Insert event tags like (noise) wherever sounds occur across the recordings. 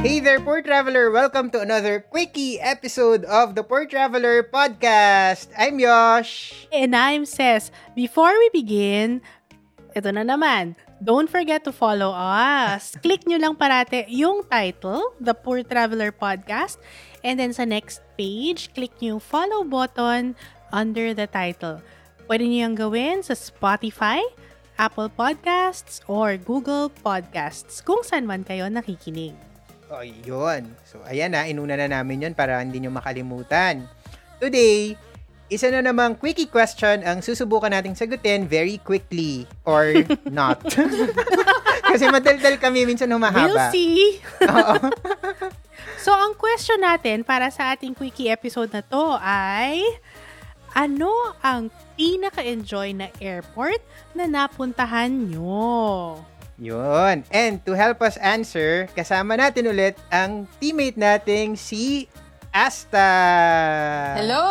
Hey there, Poor Traveler! Welcome to another quickie episode of the Poor Traveler Podcast. I'm Yosh. And I'm Ses. Before we begin, ito na naman. Don't forget to follow us. (laughs) Click nyo lang parate yung title, The Poor Traveler Podcast. And then sa next page, click nyo follow button under the title. Pwede nyo yung gawin sa Spotify, Apple Podcasts, or Google Podcasts kung saan man kayo nakikinig. Oh, yun. So, ayan na, inuna na namin yun para hindi nyo makalimutan. Today, isa na namang quickie question ang susubukan nating sagutin very quickly or (laughs) not. (laughs) Kasi madaldal kami minsan humahaba. We'll see. Oo. (laughs) So, ang question natin para sa ating quickie episode na to ay, ano ang pinaka-enjoy na airport na napuntahan nyo? Yun. And to help us answer, kasama natin ulit ang teammate nating si Asta. Hello!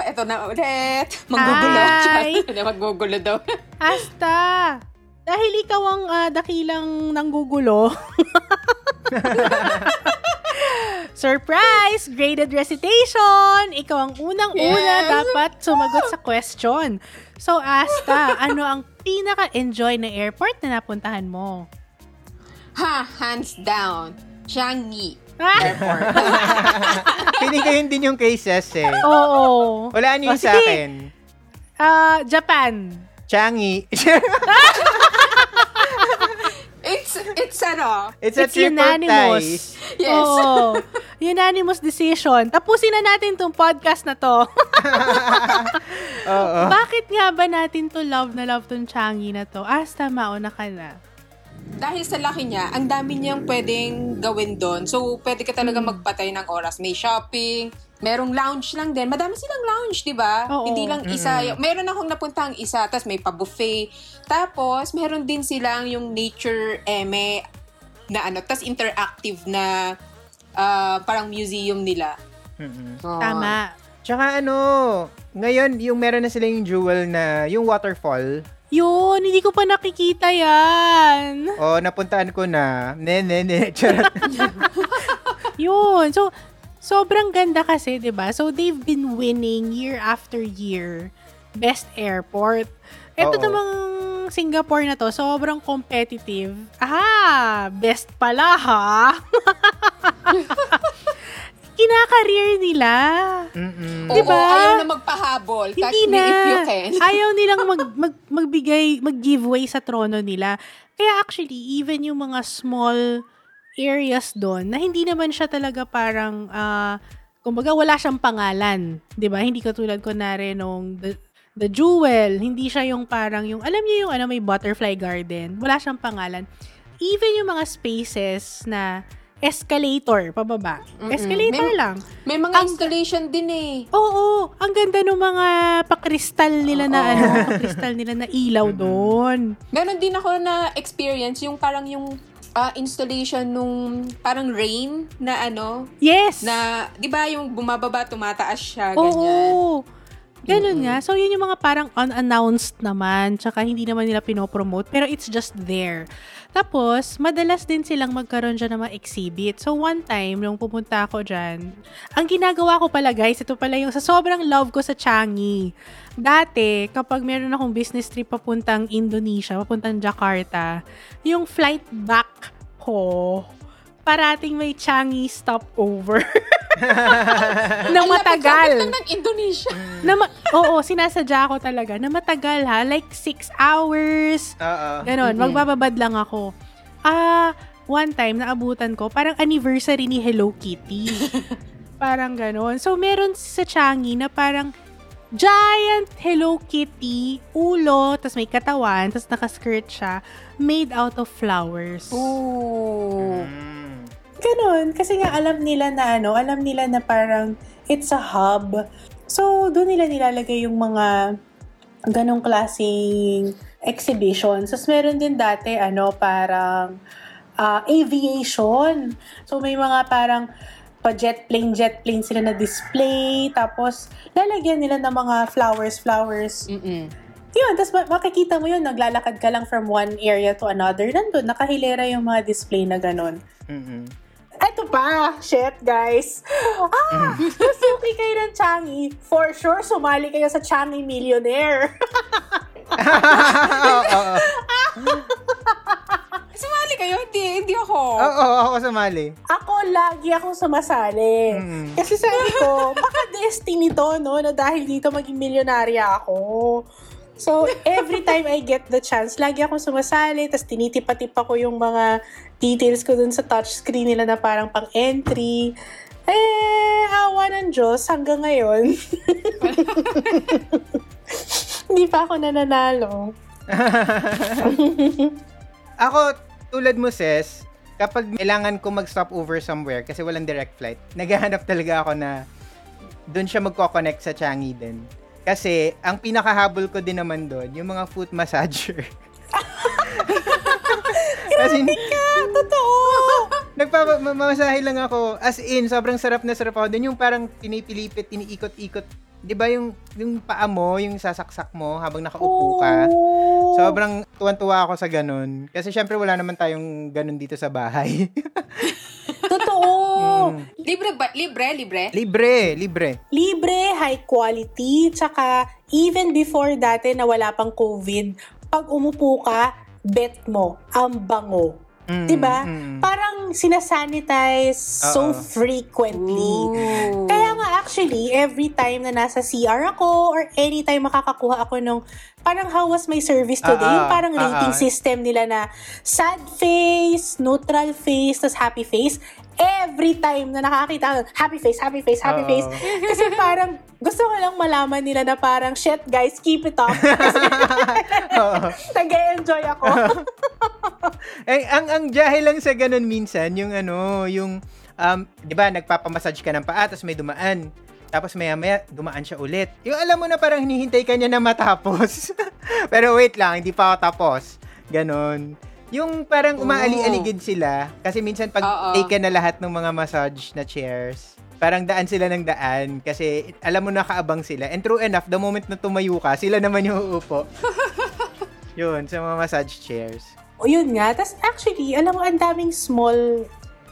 Ito na ulit. Manggugulo. Hi! Maggugulo daw. (laughs) Asta! Dahil ikaw ang ah, dakilang nanggugulo. (laughs) Surprise! Graded recitation! Ikaw ang unang-una Yes! dapat sumagot sa question. So, Asta, (laughs) ano ang pinaka-enjoy na airport na napuntahan mo? ha! Hands down. Changi. Airport. (laughs) Piling ko yun din yung cases eh. Oo. Wala ano yung Oh, sa akin. Ah, Japan. Changi. (laughs) It's, (laughs) it's ano. It's a It's unanimous. Yes. Oo. Unanimous decision. Tapusin na natin tong podcast na to. (laughs) Oo. Bakit nga ba natin to love na love tong Changi na to? Asta, mauna ka na. Dahil sa laki niya, ang dami niyang pwedeng gawin doon. So, pwede ka talaga Hmm. magpatay ng oras. May shopping, merong lounge lang din. Madami silang lounge, di ba? Hindi lang isa. Meron akong napuntang isa, tapos may pa-buffet. Tapos, meron din silang yung nature eme na ano, tapos interactive na ah, parang museum nila. Mm-mm. Oo. Tama. Tsaka ano, ngayon yung meron na sila yung jewel na, yung waterfall. Yun, hindi ko pa nakikita yan. O, napuntaan ko na. Ne, ne, ne. (laughs) Charot. Yun. So, sobrang ganda kasi, 'di ba? So, they've been winning year after year. Best airport. Ito Oo. namang Singapore na to, sobrang competitive. Ah, best pala ha. (laughs) Kinakareer nila. Mm-mm. Oo, Diba? ayaw na magpahabol. Touch Hindi me na. if you can. (laughs) Ayaw nilang mag, mag, magbigay, mag-giveaway sa trono nila. Kaya actually, even yung mga small areas doon, na hindi naman siya talaga parang, ah, kumbaga wala siyang pangalan. 'di ba Hindi katulad ko na rin nung the, the Jewel. Hindi siya yung parang yung, alam niyo yung ano, may butterfly garden. Wala siyang pangalan. Even yung mga spaces na escalator, pababa. Mm-mm. Escalator May- lang. May mga installation din eh. Oo, ang ganda ng mga pakristal nila na Oo. ano, pakristal nila na ilaw doon. Meron din ako na experience yung parang yung ah, installation nung parang rain na ano, Yes. na 'di ba yung bumababa tumataas siya ganyan. Oo. Ganun nga. So, yun yung mga parang unannounced naman. Tsaka hindi naman nila pinopromote. Pero it's just there. Tapos, madalas din silang magkaroon dyan ng mga exhibit. So, one time, nung pupunta ako dyan, ang ginagawa ko pala, guys, ito pala yung sa sobrang love ko sa Changi. Dati, kapag meron akong business trip papuntang Indonesia, papuntang Jakarta, yung flight back ko, parating may Changi stopover. (laughs) na Ang matagal. ng Indonesia. na ma- oo, sinasadya ko talaga na matagal ha. Like six hours. Oo. Ganon, Mhm. magbababad lang ako. Ah, one time, naabutan ko, parang anniversary ni Hello Kitty. (laughs) parang ganon. So, meron sa Changi na parang giant Hello Kitty, ulo, tas may katawan, tas nakaskirt siya, made out of flowers. Ooh. Mm. Ganon. Kasi nga alam nila na ano, alam nila na parang it's a hub. So, doon nila nilalagay yung mga ganong klaseng exhibitions. Tapos meron din dati, ano, parang ah, aviation. So, may mga parang pa-jet plane, jet plane sila na display. Tapos, lalagyan nila ng mga flowers, flowers Mm-mm. yun, tapos ma- makikita mo yun, naglalakad ka lang from one area to another. Nandun, nakahilera yung mga display na ganun. Mm-mm. Ito pa, shit guys. Ah, susuki kayo ng Changi. For sure, sumali kayo sa Changi Millionaire. (laughs) (laughs) Sumali kayo? Hindi, hindi ako. Oo, oo, ako sumali. ako, lagi akong sumasali. Mm. Kasi sabi ko, baka destiny to, no? Na dahil dito maging milyonarya ako. So, every time I get the chance, lagi akong sumasali, tapos tinitipa-tipa ko yung mga details ko dun sa touchscreen nila na parang pang-entry. Eh, awa ng Diyos, hanggang ngayon. (laughs) Hindi pa ako nananalo. (laughs) Ako, tulad mo, Ses, kapag kailangan ko mag-stop over somewhere kasi walang direct flight, (laughs) naghahanap talaga ako na doon siya magko-connect sa Changi din. Kasi, ang pinakahabol ko din naman doon, yung mga foot massager. Kasi, Ah, totoo! (laughs) nagpapamasahe lang ako. As in, sobrang sarap na sarap ako. Doon yung parang pinipilipit, iniikot-ikot. Di ba yung, yung paa mo, yung sasaksak mo habang nakaupo ka? Oh. Sobrang tuwan-tuwa ako sa ganun. Kasi syempre wala naman tayong ganun dito sa bahay. (laughs) Totoo! Mm. Libre ba? Libre? Libre? libre, libre. libre, high quality, tsaka even before dati na wala pang COVID, pag umupo ka, bet mo, ang bango. Mm, 'Di ba? mm. Parang sinasanitize so Oo. frequently. Ooh. Kaya nga actually, every time na nasa CR ako or anytime makakakuha ako nung parang how was my service today? Ah, yung parang ah, rating ah. system nila na sad face, neutral face, tas happy face. Every time na nakakita ako, happy face, happy face, happy Oo. face. Kasi (laughs) parang gusto ko lang malaman nila na parang, shit guys, keep it up. (laughs) (laughs) Nag-enjoy ako. Eh, ang ang jahe lang sa ganun minsan, yung ano, yung um, 'di ba, nagpapamassage ka ng paa tapos may dumaan. Tapos maya-maya, dumaan siya ulit. Yung alam mo na parang hinihintay ka niya na matapos. (laughs) Pero wait lang, hindi pa ako tapos. Ganon. Yung parang umaali-aligid sila. Kasi minsan pag Oo. taken na lahat ng mga massage na chairs, parang daan sila ng daan. Kasi alam mo na kaabang sila. And true enough, the moment na tumayo ka, sila naman yung uupo. (laughs) Yun, sa mga massage chairs. O yun nga. Tapos actually, alam mo, ang daming small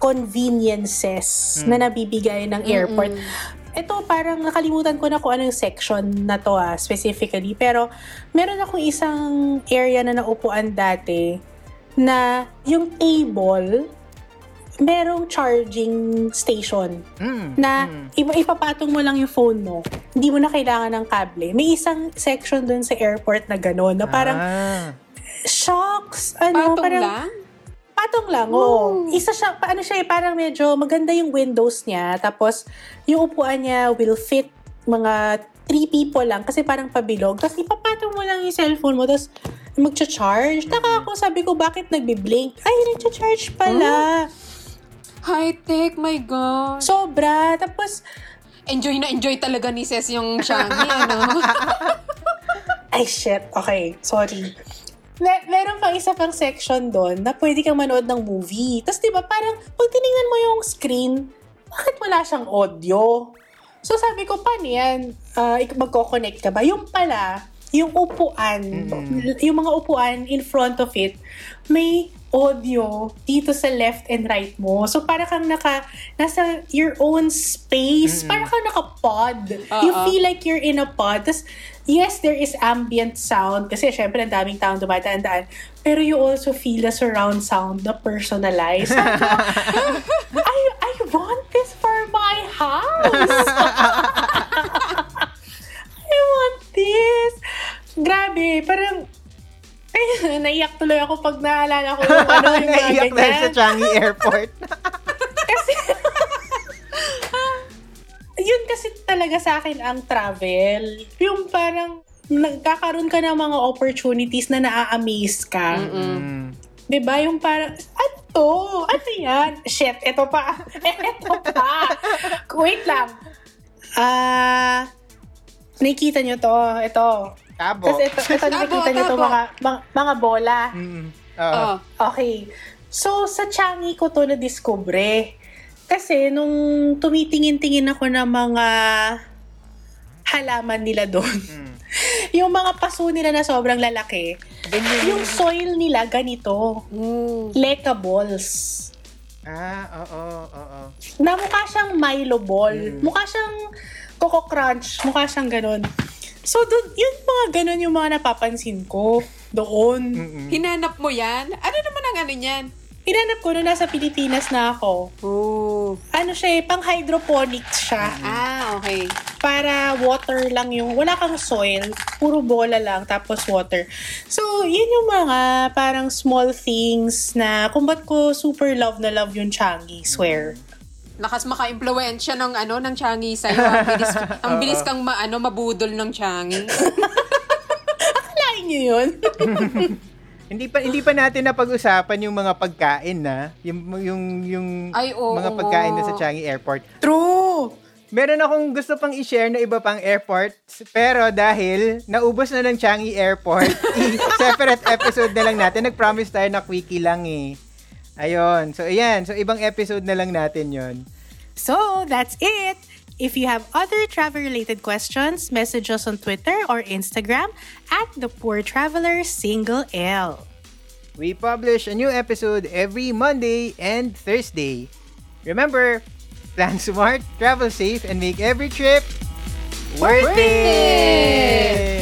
conveniences na nabibigay ng airport. Ito, parang nakalimutan ko na kung anong section na to ah, specifically. Pero, meron akong isang area na naupuan dati na yung table, merong charging station Mm, na mm. ipa- ipapatong mo lang yung phone mo. Hindi mo na kailangan ng kable. May isang section dun sa airport na gano'n, na parang Ah. shocks, ano, Patong parang, lang? Patong lang, oo. Isa siya, paano siya, eh, parang medyo maganda yung windows niya. Tapos, yung upuan niya will fit mga three people lang kasi parang pabilog. Tapos, ipapatong mo lang yung cellphone mo. Tapos, magcha-charge. Taka ako, sabi ko, bakit nagbi-blink? Ay, nagcha-charge pala. High-tech, my God. Sobra. Tapos, Enjoy na enjoy talaga ni Ses yung Shangi, ano? (laughs) Ay, shit. Okay, sorry. Me- meron pang isa pang section doon na pwede kang manood ng movie. Tapos, di ba, parang pag tinignan mo yung screen, bakit wala siyang audio? So, sabi ko, paano yan? Ik- magko-connect ka ba? Yung pala, yung upuan, Mm. yung mga upuan in front of it, may audio dito sa left and right mo. So, para kang naka, nasa your own space. Para kang naka-pod. You Oo. feel like you're in a pod. Tapos, yes, there is ambient sound kasi syempre ang daming taong dumadaan-daan. Pero you also feel the surround sound na personalized. (laughs) I, I want this for my house. (laughs) Grabe, parang ay, (laughs) naiyak tuloy ako pag naalala ko yung (laughs) ano yung mga Naiyak dahil sa. Changi Airport. (laughs) Kasi, yun kasi talaga sa akin ang travel. Yung parang, nagkakaroon ka ng mga opportunities na naa-amaze ka. Mm. 'Di ba Yung parang, ano to? Ano yan? Shit, ito pa. ito pa. Wait lang. Ah, nakikita nyo to. Ito. Tabo. Tapos ito, ito nakikita nyo to tabo. mga, mga, mga bola. Mm. Oo. Oh. Okay. So, sa Changi ko to na-discover. Kasi, nung tumitingin-tingin ako ng mga halaman nila doon, Mm. (laughs) yung mga paso nila na sobrang lalaki, yung soil nila ganito. Mm. Leka balls. Ah, oo, oo. Na mukha siyang Milo ball. Mm. Mukha siyang Coco Crunch. Mukha siyang ganun. So, dun, yun mga ganun yung mga napapansin ko doon. Mm-mm. Hinanap mo yan? Ano naman ang ano niyan? Hinanap ko na nasa Pilipinas na ako. Oh. Ano siya eh, pang hydroponics siya. Ah, okay. Para water lang yung, wala kang soil, puro bola lang, tapos water. So, yun yung mga parang small things na kung ba't ko super love na love yung Changi, swear. Lakas maka-impluensya ng ano ng Changi sa'yo. Ang (laughs) bilis, ang bilis kang ma, ano, mabudol ng Changi. (laughs) Akalain nyo yun? (laughs) Hindi pa hindi pa natin napag-usapan yung mga pagkain na, yung yung yung Ay, oo. mga pagkain doon sa Changi Airport. True! Meron akong gusto pang i-share na iba pang airport, pero dahil naubos na ng Changi Airport, i- separate episode na lang natin. Nag-promise tayo na quickie lang eh. Ayun. So, ayan. So, ibang episode na lang natin yon. So, that's it. If you have other travel-related questions, message us on Twitter or Instagram at The Poor Traveler Single L. We publish a new episode every Monday and Thursday. Remember, plan smart, travel safe, and make every trip worth, Worth it!